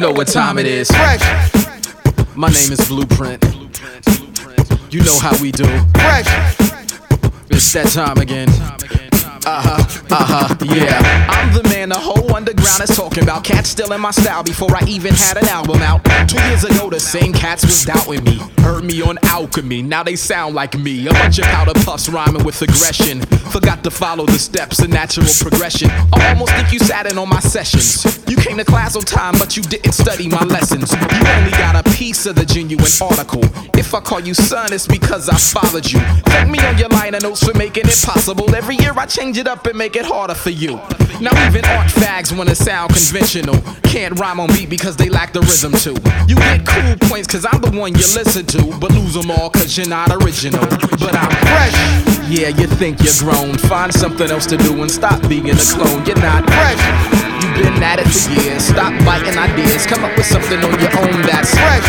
know what time it is. My name is Blueprint. You know how we do. It's that time again. Uh huh, uh huh, yeah. I'm the man the whole underground is talking about. Cats still in my style before I even had an album out. Two years ago, the same cats was doubting me. Heard me on Alchemy, now they sound like me. A bunch of powder puffs rhyming with aggression. Forgot to follow the steps, a natural progression. I almost think you sat in on my sessions. You came to class on time, but you didn't study my lessons. You only got a piece of the genuine article. If I call you son, it's because I fathered you. Thank me on your liner notes for making it possible. Every year I change it up and make it harder for you. Now even art fags wanna sound conventional. Can't rhyme on beat because they lack the rhythm too. You get cool points cause I'm the one you listen to, but lose them all cause you're not original. But I'm fresh, yeah, you think you're grown. Find something else to do and stop being a clone. You're not fresh, You've been at it for years. Stop biting ideas. Come up with something on your own that's fresh,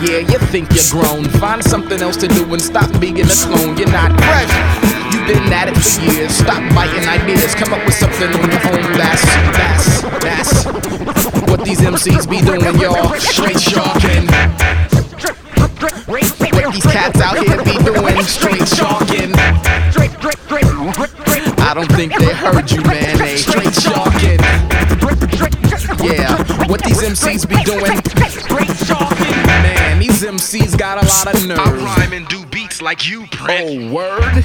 yeah, you think you're grown. Find something else to do and stop being a clone. You're not fresh, You've been at it for years. Stop biting ideas. Come up with something on your own. That's that's that's what these MCs be doing, y'all. Straight sharking. What these cats out here be doing? Straight sharking. I don't think they heard you, man. They straight sharking. Yeah, what these MCs be doing? Man, these MCs got a lot of nerve. I rhyme and do like you, Prince. Oh, word?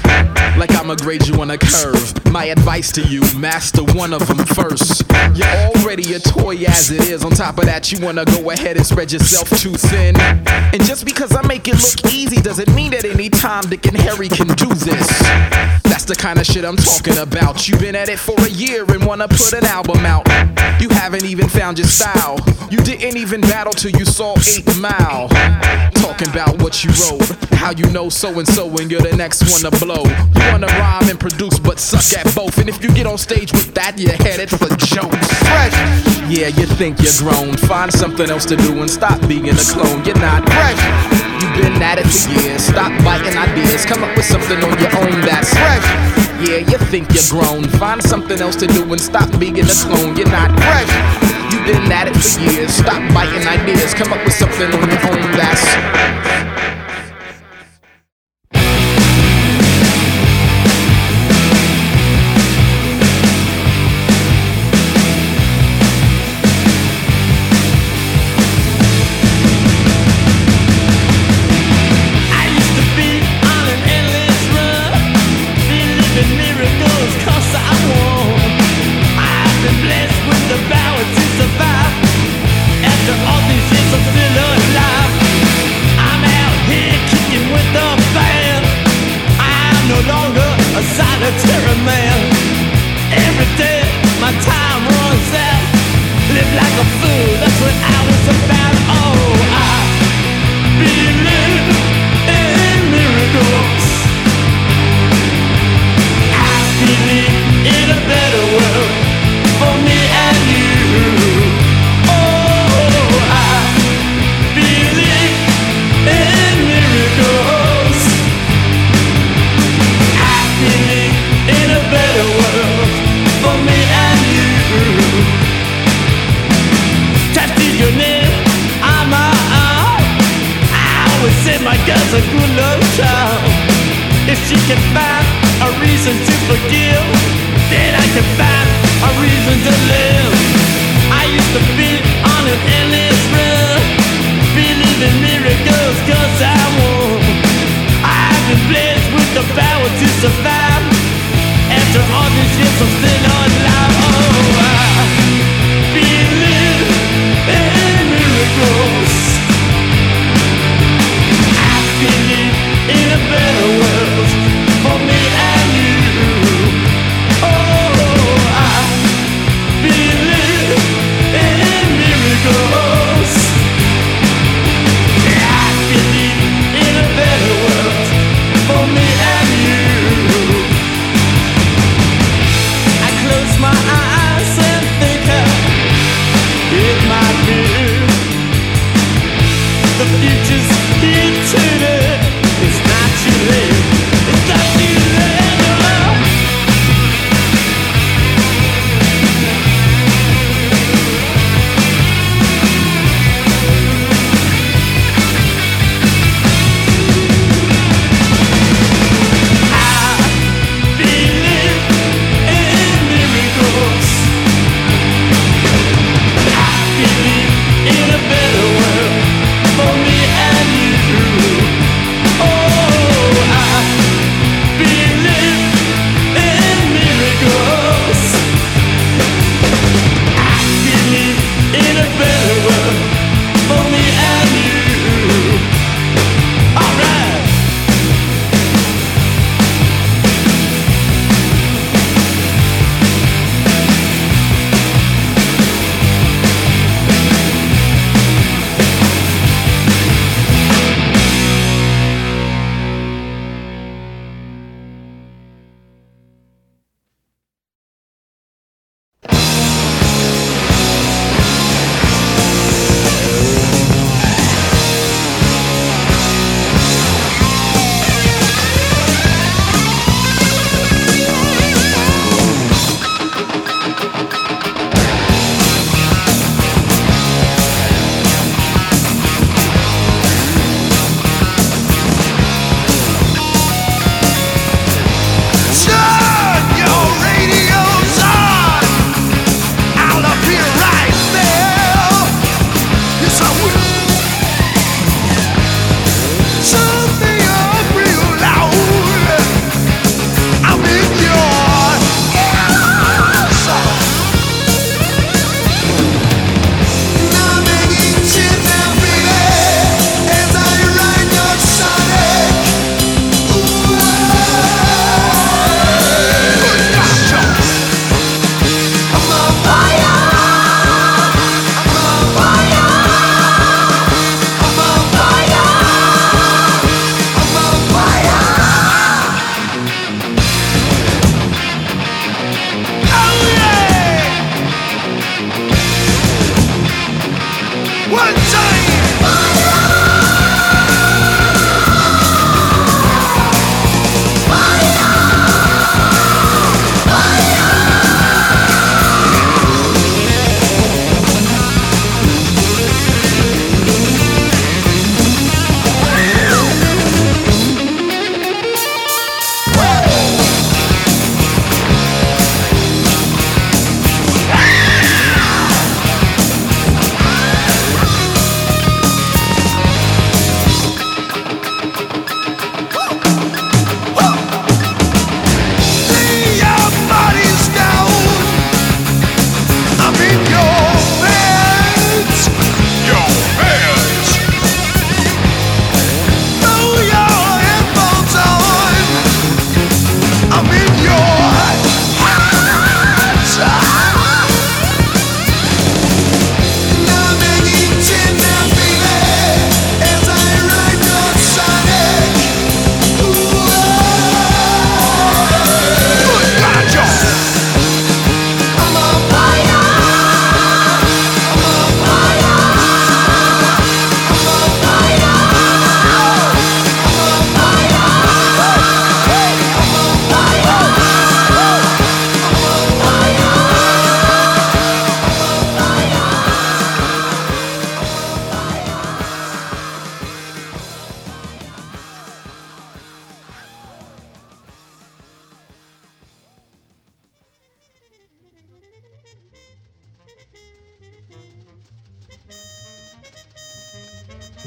Like I'ma grade you on a curve. My advice to you, master one of them first. You're already a toy as it is. On top of that, you wanna go ahead and spread yourself too thin. And just because I make it look easy doesn't mean that any Tom, Dick, and Harry can do this. That's the kind of shit I'm talking about. You've been at it for a year and wanna put an album out. You haven't even found your style. You didn't even battle till you saw 8 Mile. Talking about what you wrote, how you know so and so, and you're the next one to blow. You wanna rhyme and produce, but suck at both. And if you get on stage with that, you're headed for jokes. fresh, Yeah, you think you're grown. Find something else to do and stop being a clone. You're not. fresh, You've been at it for years. Stop biting ideas. Come up with something on your own that's fresh, yeah, you think you're grown. Find something else to do and stop being a clone. You're not fresh, You've been at it for years. Stop biting ideas. Come up with something on your own that's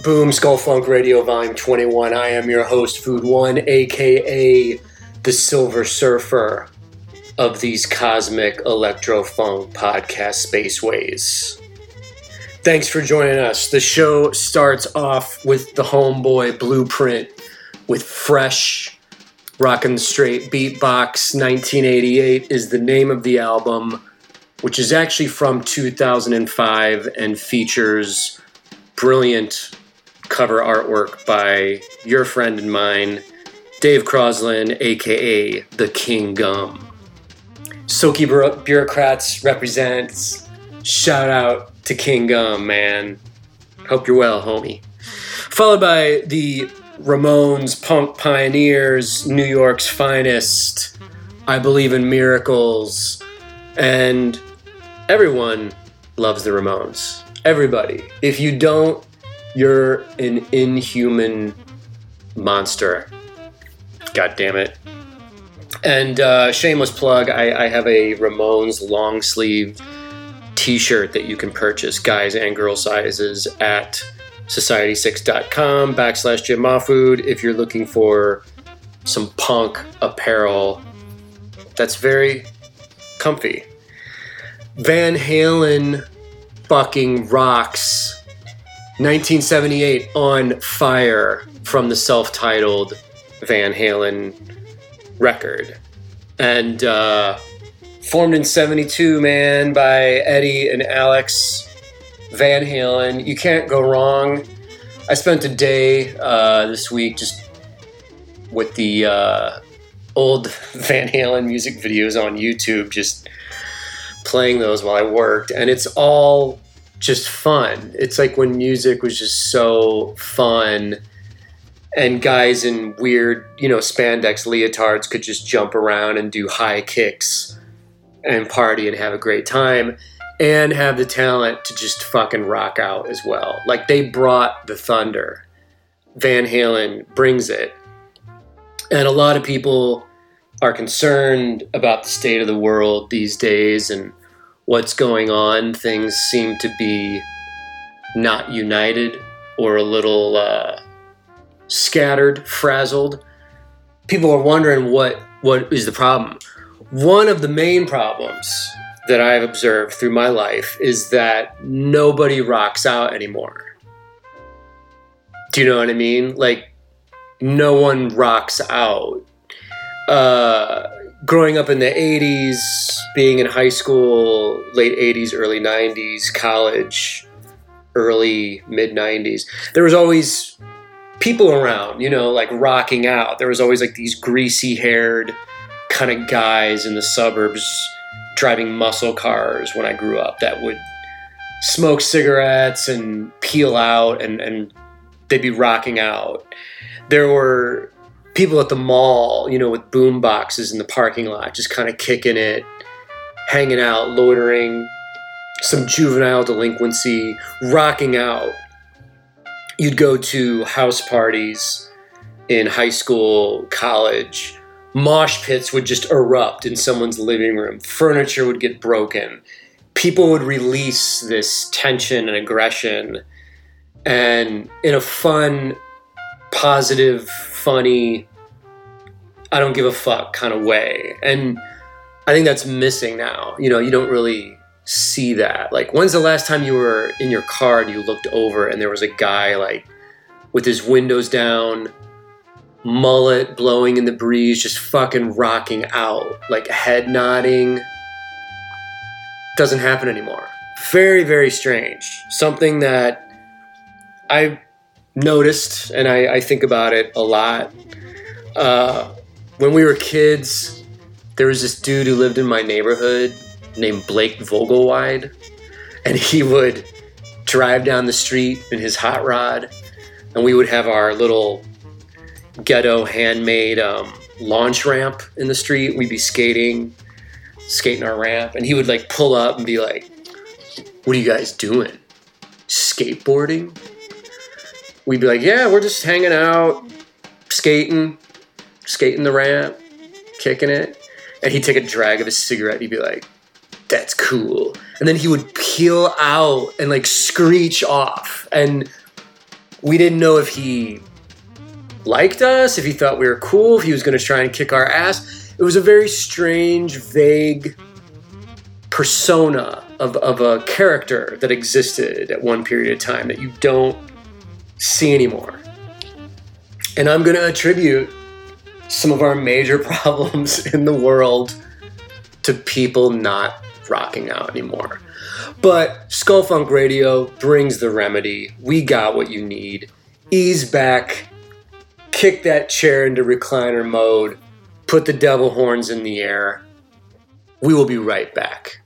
Boom, Skull Funk Radio, Volume 21. I am your host, Food One, aka the Silver Surfer of these cosmic electro funk podcast spaceways. Thanks for joining us. The show starts off with the Homeboy Blueprint with fresh, rockin' straight beatbox. 1988 is the name of the album, which is actually from 2005 and features brilliant cover artwork by your friend and mine, Dave Croslin, aka The King Gum. Bureau- Bureaucrats represents. Shout out to King Gum, man. Hope you're well, homie. Followed by the Ramones Punk Pioneers, New York's finest. I believe in miracles. And everyone loves the Ramones. Everybody. If you don't, you're an inhuman monster. God damn it. And uh, shameless plug, I, I have a Ramones long sleeve t shirt that you can purchase, guys and girl sizes, at society6.com backslash Jim Mahfood if you're looking for some punk apparel that's very comfy. Van Halen fucking rocks. 1978 on fire from the self-titled Van Halen record, and uh, formed in '72, man, by Eddie and Alex Van Halen. You can't go wrong. I spent a day uh, this week just with the uh, old Van Halen music videos on YouTube, just playing those while I worked, and it's all just fun. It's like when music was just so fun and guys in weird, you know, spandex leotards could just jump around and do high kicks and party and have a great time and have the talent to just fucking rock out as well. Like they brought the thunder. Van Halen brings it. And a lot of people are concerned about the state of the world these days and what's going on. Things seem to be not united or a little uh, scattered, frazzled. People are wondering what what is the problem. One of the main problems that I've observed through my life is that nobody rocks out anymore. Do you know what I mean? Like no one rocks out. Uh, growing up in the 80s, being in high school, late 80s, early 90s, college, early mid 90s, there was always people around, you know, like rocking out. There was always like these greasy haired kind of guys in the suburbs driving muscle cars when I grew up that would smoke cigarettes and peel out and, and they'd be rocking out. There were people at the mall, you know, with boom boxes in the parking lot, just kind of kicking it, hanging out, loitering, some juvenile delinquency, rocking out. You'd go to house parties in high school, college. Mosh pits would just erupt in someone's living room. Furniture would get broken. People would release this tension and aggression and in a fun, positive, funny, I don't give a fuck kind of way. And I think that's missing now. You know, you don't really see that. Like, when's the last time you were in your car and you looked over and there was a guy like with his windows down, mullet blowing in the breeze, just fucking rocking out, like head nodding? Doesn't happen anymore. Very, very strange. Something that I noticed and I, I think about it a lot. Uh, when we were kids, there was this dude who lived in my neighborhood named Blake Vogelwide, and he would drive down the street in his hot rod, and we would have our little ghetto handmade um, launch ramp in the street. We'd be skating, skating our ramp, and he would like pull up and be like, "What are you guys doing? Skateboarding?" We'd be like, "Yeah, we're just hanging out, skating." skating the ramp, kicking it, and he'd take a drag of his cigarette and he'd be like, that's cool. And then he would peel out and like screech off. And we didn't know if he liked us, if he thought we were cool, if he was going to try and kick our ass. It was a very strange, vague persona of, of a character that existed at one period of time that you don't see anymore. And I'm going to attribute some of our major problems in the world to people not rocking out anymore. But Skull Funk Radio brings the remedy. We got what you need. Ease back, kick that chair into recliner mode, put the devil horns in the air. We will be right back.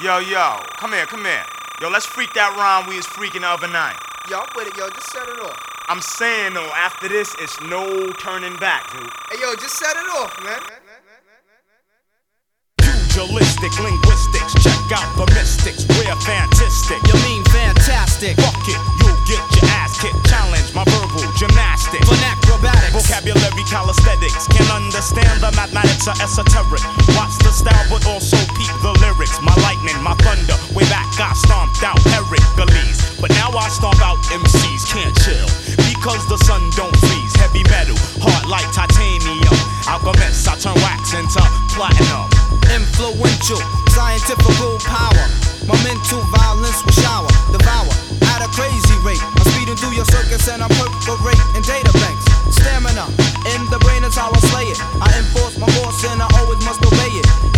Yo, yo, come here, come here. Yo, let's freak that rhyme we was freaking the other night. Yo, I'm with it, yo. Just set it off. I'm saying though, after this, it's no turning back, dude. Hey, yo, just set it off, man. Pugilistic linguistics, check out the mystics, we're fantastic. You mean fantastic? Fuck it, you'll get your ass kicked. Challenge my verbal gymnastics. Acrobatics. Vocabulary calisthenics can understand the mathematics are esoteric. Watch the style, but also peep the lyrics. My lightning, my thunder, way back I stomped out Hercules. But now I stomp out MCs, can't chill. Because the sun don't freeze. Heavy metal, hard like titanium. Alchemist, I turn wax into platinum. Influential, scientifical power. My mental violence will shower, devour crazy rate. I'm speeding through your circus and I'm perforating data banks. Stamina in the brain is how I slay it. I enforce my force and I always must obey it.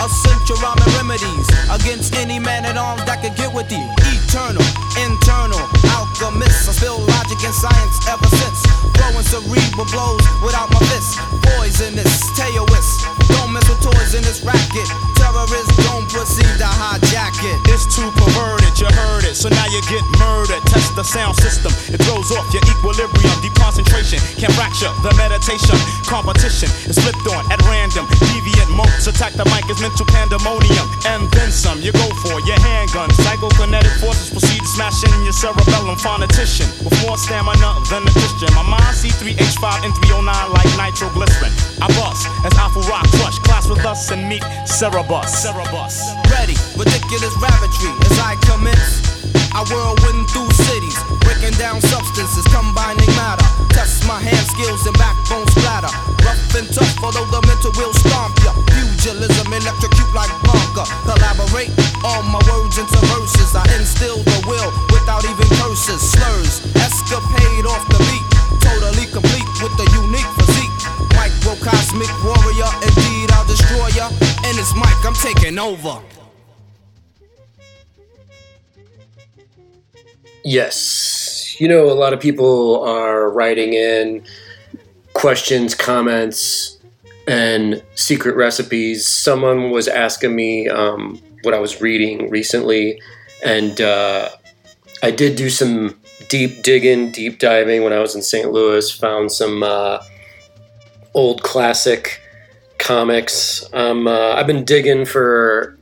Essential rhyming remedies against any man at arms that could get with you. Eternal, internal, alchemist. I spill logic and science ever since. Throwing cerebral blows without my fists. Poisonous, taoist. Don't mess with toys in this racket. Terrorists don't proceed to hijack it. It's too perverted, you heard it, so now you get murdered. Test the sound system, it throws off your equilibrium. Deep concentration can fracture the meditation. Competition is flipped on at random. Deviant monks attack the mic as mental pandemonium. And then some, you go for your handgun. Psychokinetic forces proceed to smash in your cerebellum. Phonetician with more stamina than a Christian. My mind C3H5 and 309 like nitroglycerin. I bust as awful rock crush. Class with us and meet Cerebus. Cerebus. ready. Ridiculous ravatry as I commence. I whirlwind Yes. You know, a lot of people are writing in questions, comments, and secret recipes. Someone was asking me um, what I was reading recently, and uh, I did do some deep digging, deep diving when I was in St. Louis. Found some uh, old classic comics. Um, uh, I've been digging for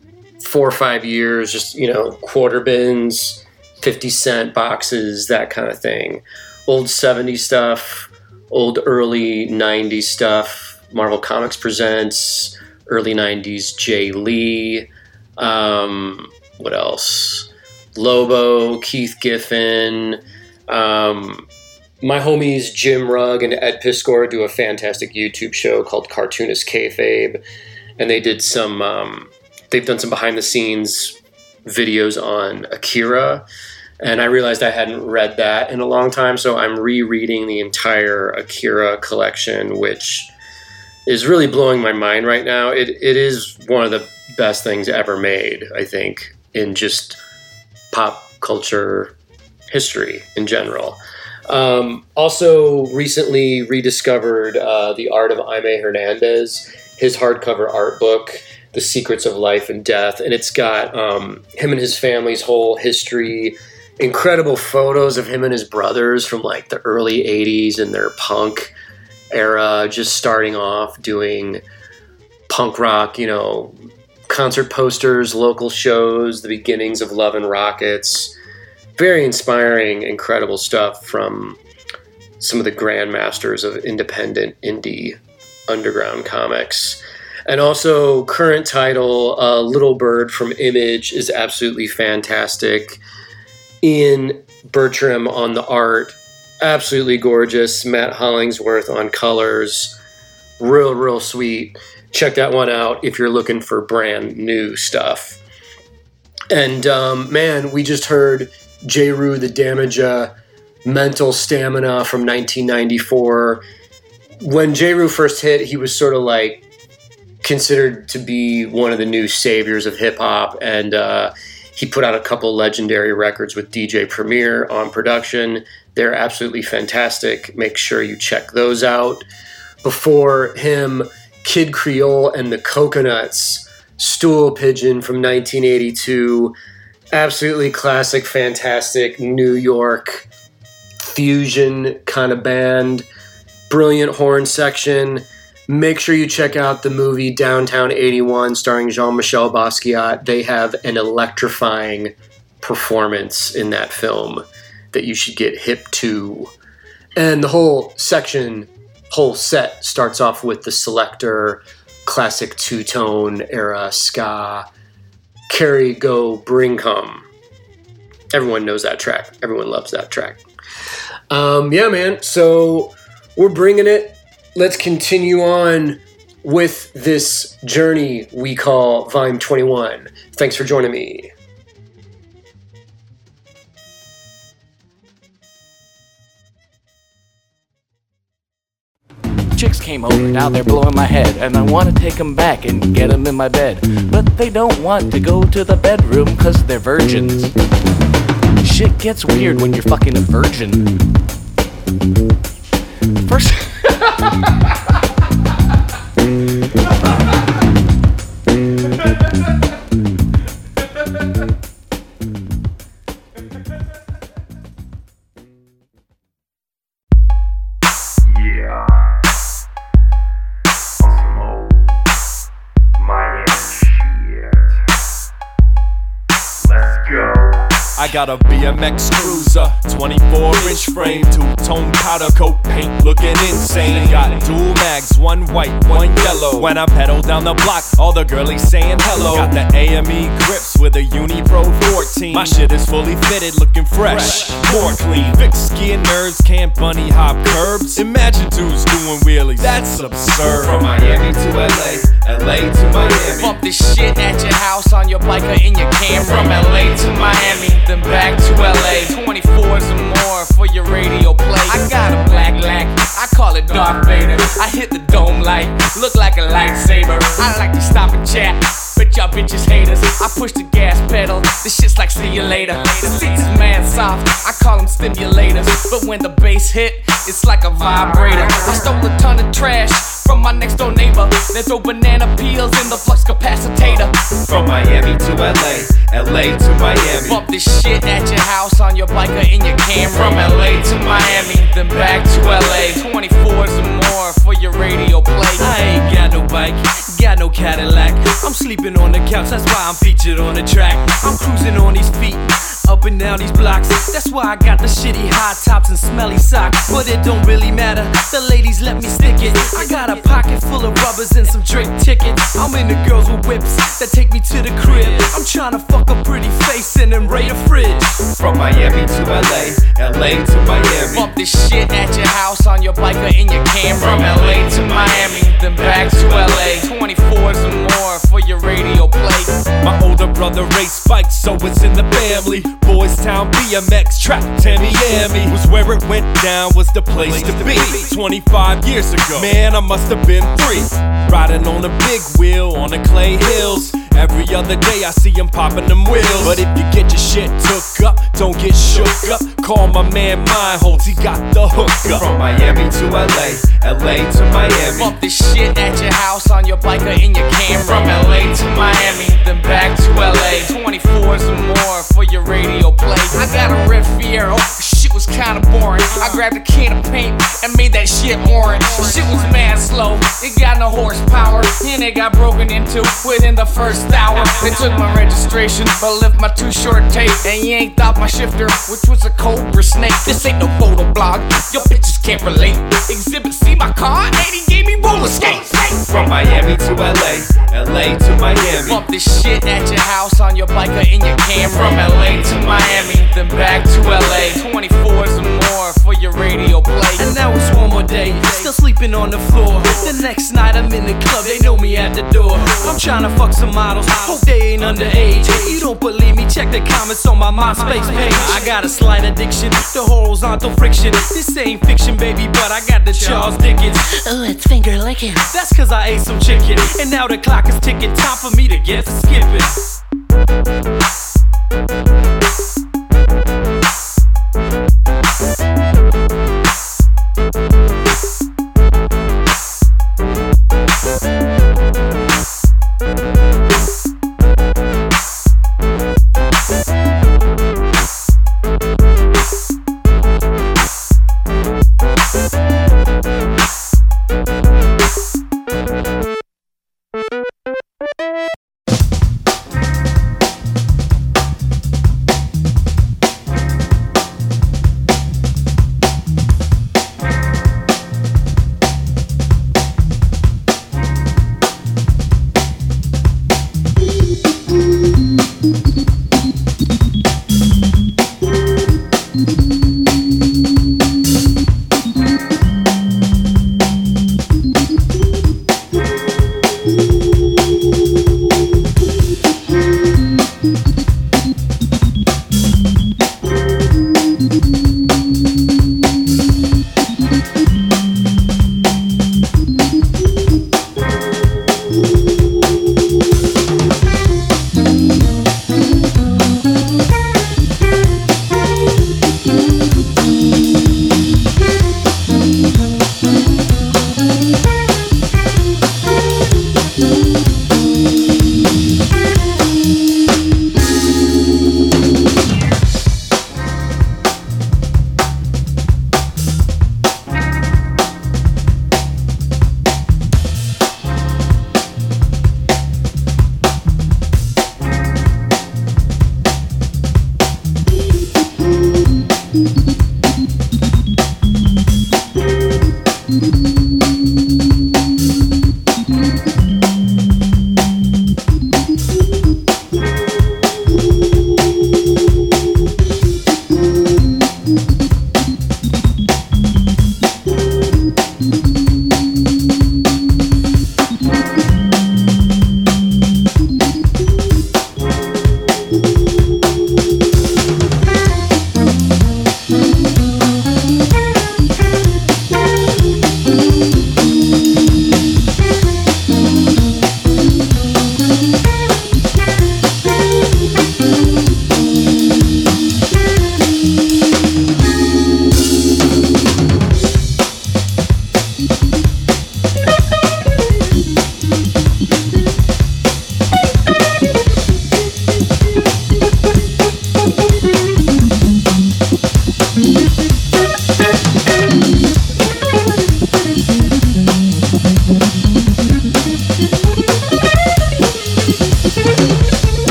four or five years, just, you know, quarter bins 50 cent boxes, that kind of thing. Old 70 stuff, old early 90s stuff. Marvel Comics Presents, early 90s Jae Lee. Um, what else? Lobo, Keith Giffen. Um, my homies Jim Rugg and Ed Piskor do a fantastic YouTube show called Cartoonist Kayfabe, and they did some. Um, they've done some behind the scenes videos on Akira, and I realized I hadn't read that in a long time, so I'm rereading the entire Akira collection, which is really blowing my mind right now. It it is one of the best things ever made, I think, in just pop culture history in general. Um, also, recently rediscovered uh, the art of Jaime Hernandez, his hardcover art book, The Secrets of Life and Death, and it's got um, him and his family's whole history. Incredible photos of him and his brothers from like the early 80s and their punk era, just starting off doing punk rock, you know, concert posters, local shows, the beginnings of Love and Rockets. Very inspiring, incredible stuff from some of the grandmasters of independent indie underground comics. And also, current title, uh, Little Bird from Image is absolutely fantastic. Ian Bertram on the art, absolutely gorgeous. Matt Hollingsworth on colors, real, real sweet. Check that one out if you're looking for brand new stuff. And um, man, we just heard Jeru the Damaja Mental Stamina from 1994. When Jeru first hit, he was sort of like considered to be one of the new saviors of hip hop, and uh, he put out a couple legendary records with DJ Premier on production. They're absolutely fantastic. Make sure you check those out. Before him, Kid Creole and the Coconuts, Stool Pigeon from 1982. Absolutely classic, fantastic New York fusion kind of band. Brilliant horn section. Make sure you check out the movie Downtown 81 starring Jean Michel Basquiat. They have an electrifying performance in that film that you should get hip to. And the whole section, whole set starts off with the selector, classic two tone era ska, Carry Go Bring Come. Everyone knows that track. Everyone loves that track. Um, yeah, man. So we're bringing it. Let's continue on with this journey we call Vime 21. Thanks for joining me. Chicks came over, now they're blowing my head, and I want to take them back and get them in my bed. But they don't want to go to the bedroom because they're virgins. Shit gets weird when you're fucking a virgin. First ha ha ha BMX cruiser, 24 inch frame, two tone powder coat paint, looking insane. Got dual mags, one white, one yellow. When I pedal down the block, all the girlies saying hello. Got the AME grips with a Uni Pro 14. My shit is fully fitted, looking fresh, more clean. Fix skiing nerds can't bunny hop curbs. Imagine dudes doing wheelies, that's absurd. From Miami to LA, LA to Miami. Bump this shit at your house on your bike or in your Camry. From LA to Miami, then back to LA. 24s and more for your radio play. I got a black lack, I call it Darth Vader. I hit the dome light, look like a lightsaber. I like to stop and chat. But y'all bitches haters. I push the gas pedal. This shit's like see you later. The seats is man soft. I call them stimulators. But when the bass hit, it's like a vibrator. I stole a ton of trash from my next door neighbor. Then throw banana peels in the flux capacitator. From Miami to LA, LA to Miami. Bump this shit at your house on your bike or in your Camry. From LA to Miami, then back to LA. 24s and more for your radio play. I ain't got no bike, got no Cadillac. I'm sleeping on the couch, that's why I'm featured on the track. I'm cruising on these feet. Up and down these blocks. That's why I got the shitty high tops and smelly socks. But it don't really matter. The ladies let me stick it. I got a pocket full of rubbers and some Drake tickets. I'm into girls with whips that take me to the crib. I'm trying to fuck a pretty face and then raid a fridge. From Miami to LA, LA to Miami. Bump this shit at your house on your bike or in your Camry. From LA to Miami, then back to LA. 24s and more for your radio play. My older brother raced bikes, so it's in the family. Boys Town BMX track, Tamiami was where it went down, was the place to be. 25 years ago, man, I must have been three. Riding on a big wheel on the clay hills. Every other day I see him popping them wheels. But if you get your shit took up, don't get shook up. Call my man Mindholds, he got the hook up. From Miami to LA, LA to Miami. Bump this shit at your house on your bike or in your Camry. From LA to Miami, then back to LA. 24s and more for your radio play. I got a red Fiero, oh, shit was kinda boring. I grabbed a can of paint and made that shit orange. The shit was mad slow, it got no horsepower, and it got broken into within the first hour. They took my registration, but left my Too Short tape, and yanked out my shifter, which was a cobra snake. This ain't no photo blog, your bitches can't relate. Xzibit C my car, and he gave me roller skates. From Miami to LA, LA to Miami. Bump this shit at your house on your bike or in your Camry. From LA to Miami, then back to LA. 24s and more for your radio play. And now it's one more day, still sleeping on the floor. The next night I'm in the club, they know me at the door. I'm trying to fuck some models, hope they ain't underage. You don't believe me? Check the comments on my MySpace page. I got a slight addiction to horizontal friction. This ain't fiction, baby, but I got the Charles Dickens. Oh, it's finger licking. That's cause I ate some chicken, and now the clock is ticking. Time for me to get to skipping.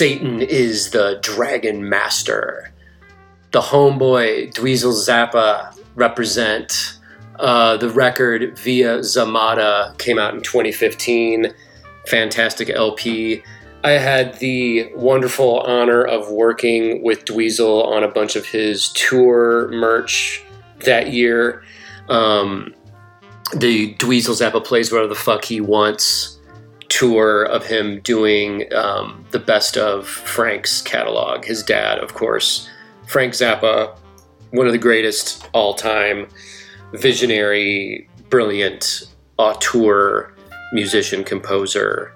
Satan is the Dragon Master. The homeboy Dweezil Zappa represent. Uh, the record via Zammata came out in 2015. Fantastic LP. I had the wonderful honor of working with Dweezil on a bunch of his tour merch that year. Um, the Dweezil Zappa plays whatever the fuck he wants tour of him doing um, the best of Frank's catalog. His dad, of course, Frank Zappa, one of the greatest all time, visionary, brilliant auteur, musician, composer,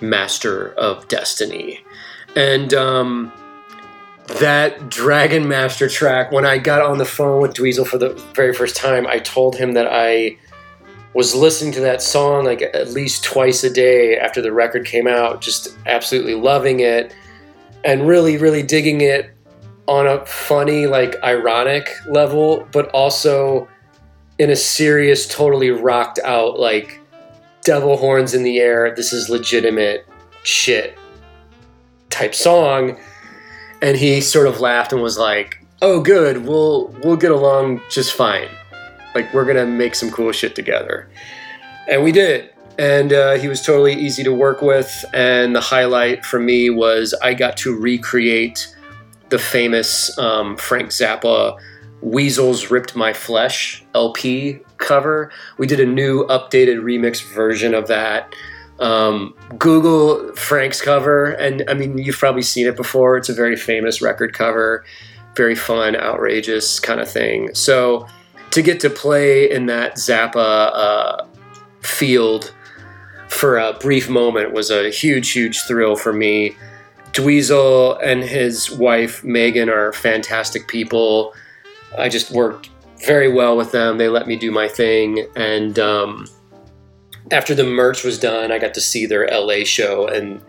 master of destiny. And um, that Dragon Master track, when I got on the phone with Dweezil for the very first time, I told him that I was listening to that song like at least twice a day after the record came out, just absolutely loving it and really, really digging it on a funny, like ironic level, but also in a serious, totally rocked out, like devil horns in the air, this is legitimate shit type song. And he sort of laughed and was like, "Oh, good, we'll we'll get along just fine." Like we're gonna make some cool shit together. And we did. And uh, he was totally easy to work with. And the highlight for me was i got to recreate the famous um, frank zappa weasels ripped my flesh lp cover. We did a new updated remix version of that. Um, google frank's cover. And i mean you've probably seen it before. It's a very famous record cover. Very fun outrageous kind of thing. So to get to play in that Zappa uh, field for a brief moment was a huge, huge thrill for me. Dweezil and his wife Megan are fantastic people. I just worked very well with them. They let me do my thing, and um, after the merch was done, I got to see their LA show, and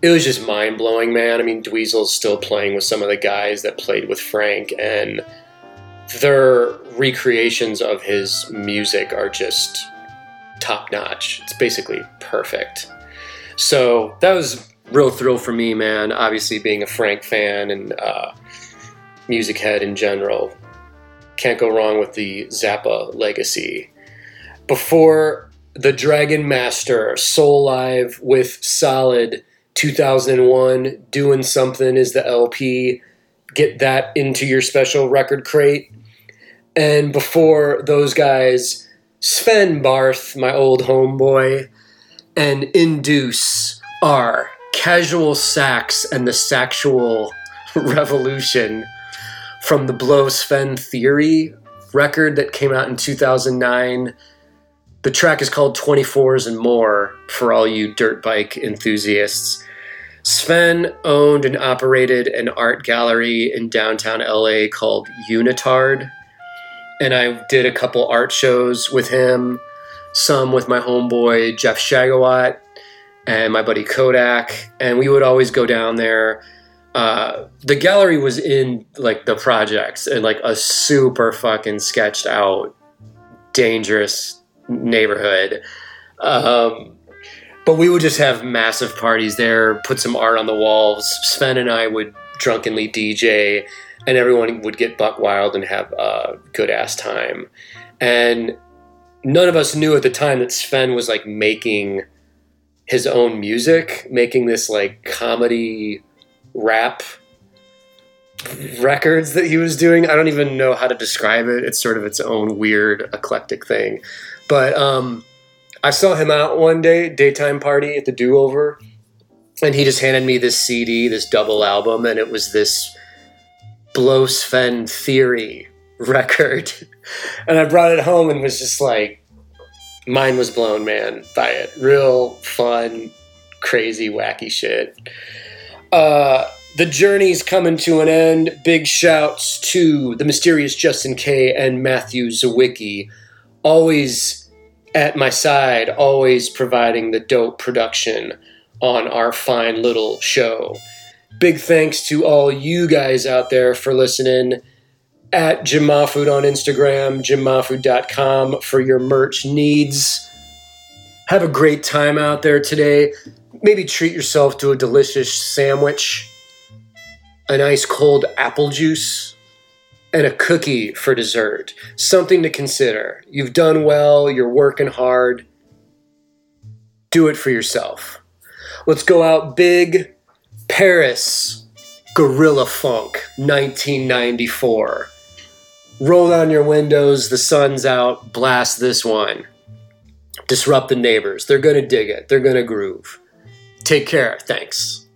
it was just mind blowing, man. I mean, Dweezil's still playing with some of the guys that played with Frank, and their recreations of his music are just top notch. It's basically perfect. So that was real thrill for me, man. Obviously, being a Frank fan and uh, music head in general, can't go wrong with the Zappa legacy. Before the Dragon Master, Soulive with Solid 2001, Doing Something is the LP. Get that into your special record crate. And before those guys, Sven Barth, my old homeboy, and Induce are Casual Sax and the Sexual Revolution from the Blow Sven Theory record that came out in 2009. The track is called 24s and More for all you dirt bike enthusiasts. Sven owned and operated an art gallery in downtown LA called Unitard and I did a couple art shows with him, some with my homeboy Jeff Shagawat and my buddy Kodak, and we would always go down there. Uh, the gallery was in like the projects and like a super fucking sketched out, dangerous neighborhood. Um, but we would just have massive parties there, put some art on the walls. Sven and I would drunkenly DJ and everyone would get buck wild and have a good ass time. And none of us knew at the time that Sven was like making his own music, making this like comedy rap records that he was doing. I don't even know how to describe it. It's sort of its own weird eclectic thing. But um, I saw him out one day, daytime party at the Do Over, and he just handed me this CD, this double album, and it was this Blow Sven Theory record. And I brought it home and was just like, mine was blown, man, by it. Real fun, crazy, wacky shit. Uh, the journey's coming to an end. Big shouts to the mysterious Justin K and Matthew Sawicki, always at my side, always providing the dope production on our fine little show. Big thanks to all you guys out there for listening. At Jim Mahfood on Instagram, jimmahfood.com for your merch needs. Have a great time out there today. maybe treat yourself to a delicious sandwich, an ice cold apple juice, and a cookie for dessert. Something to consider. You've done well, you're working hard. Do it for yourself. Let's go out big. Paris, Guerilla Funk, 1994. Roll down your windows, the sun's out, blast this one. Disrupt the neighbors. They're gonna dig it, they're gonna groove. Take care. Thanks.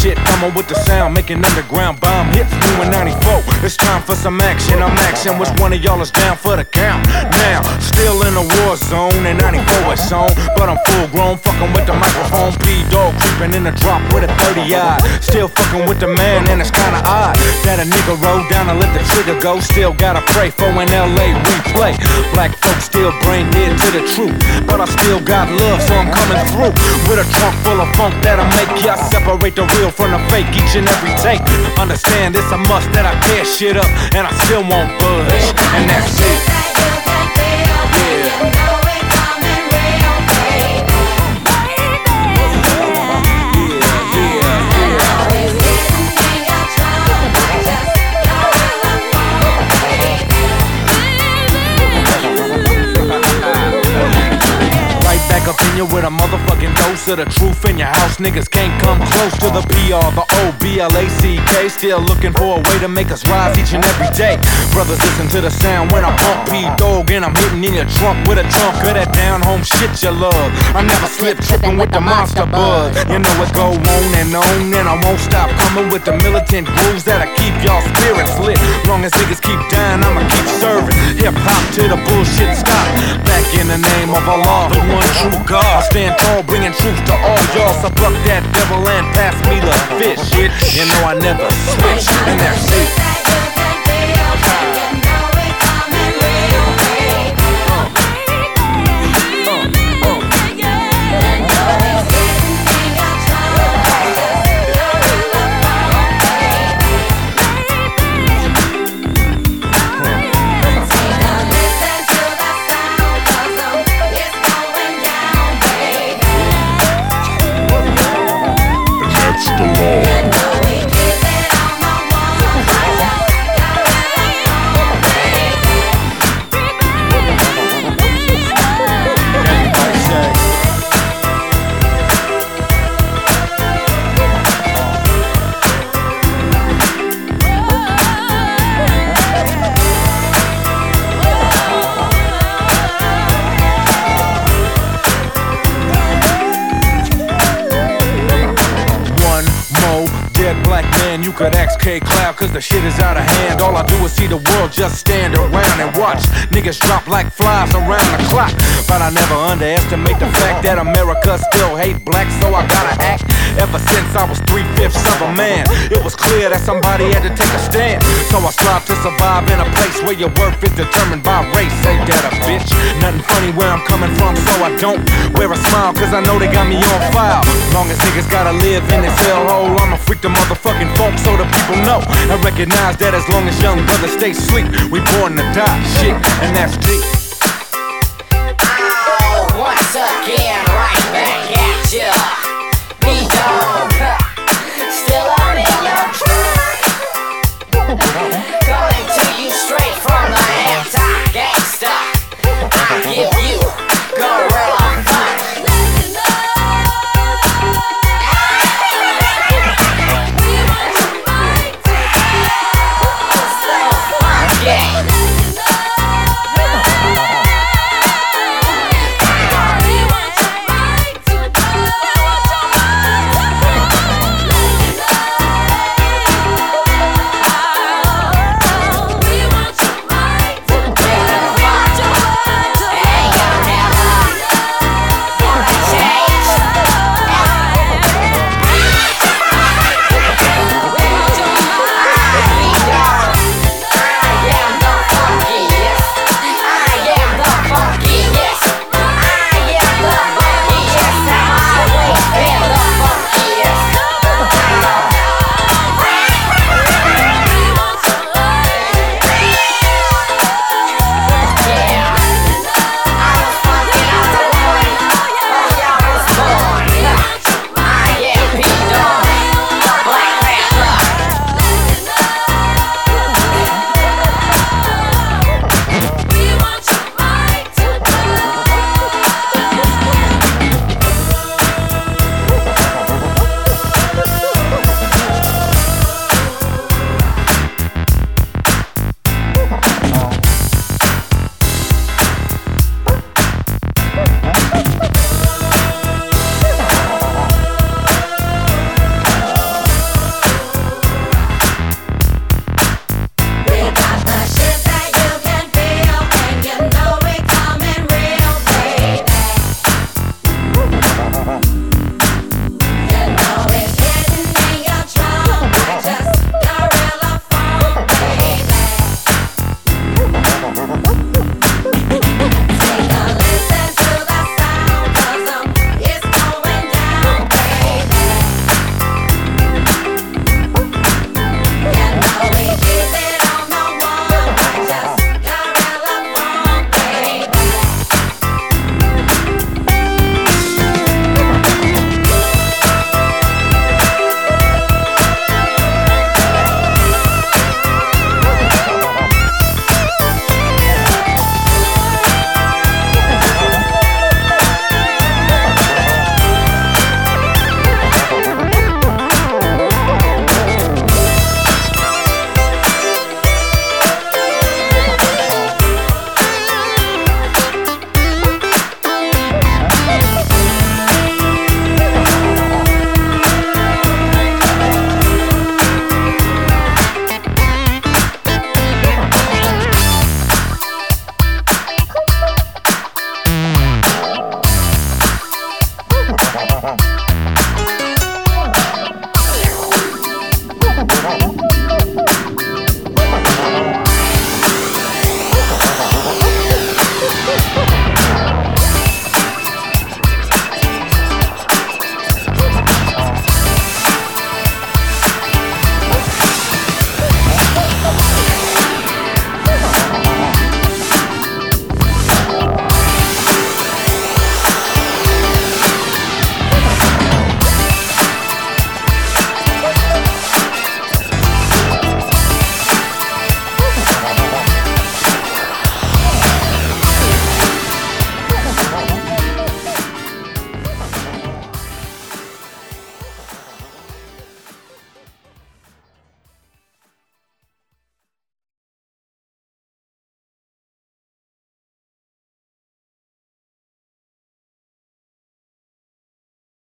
Shit. Coming with the sound, making underground bomb hits. In 94, it's time for some action. I'm action, which one of y'all is down for the count? Now, still in a war zone, and 94 is on. But I'm full grown, fucking with the microphone. P dog creeping in the drop with a 30 eye. Still fucking with the man, and it's kinda odd that a nigga roll down and let the trigger go. Still gotta pray for an LA replay. Black folks still brain dead to the truth, but I still got love, so I'm coming through with a trunk full of funk that'll make ya separate the real from the fake each and every take. Understand it's a must that I tear shit up, and I still won't budge, and that's it. With a motherfucking dose of the truth in your house. Niggas can't come close to the PR, the O B L A C K. Still looking for a way to make us rise each and every day. Brothers, listen to the sound when I pump P Dog and I'm hitting in your trunk with a trunk of that down home shit you love. I never slip tripping with the monster buzz. You know it go on and on, and I won't stop coming with the militant grooves that'll keep y'all spirits lit. Long as niggas keep dying, I'ma keep serving. Hip hop till the bullshit stop. Back in the name of Allah, the one true God. I stand tall, bringing truth to all y'all. So buck that devil and pass me the fish. You know I never switch, and that's it. The shit is out of hand. All I do is see the world just stand around and niggas drop like flies around the clock. But I never underestimate the fact that America still hate black, so I gotta act. Ever since I was three fifths of a man, it was clear that somebody had to take a stand. So I strive to survive in a place where your worth is determined by race. Ain't that a bitch? Nothing funny where I'm coming from, so I don't wear a smile, cause I know they got me on file. Long as niggas gotta live in this hellhole, I'ma freak the motherfucking funk so the people know. I recognize that as long as young brothers stay sleep, we born to die. Shit, and that's deep. Oh, once again, right back at ya. Be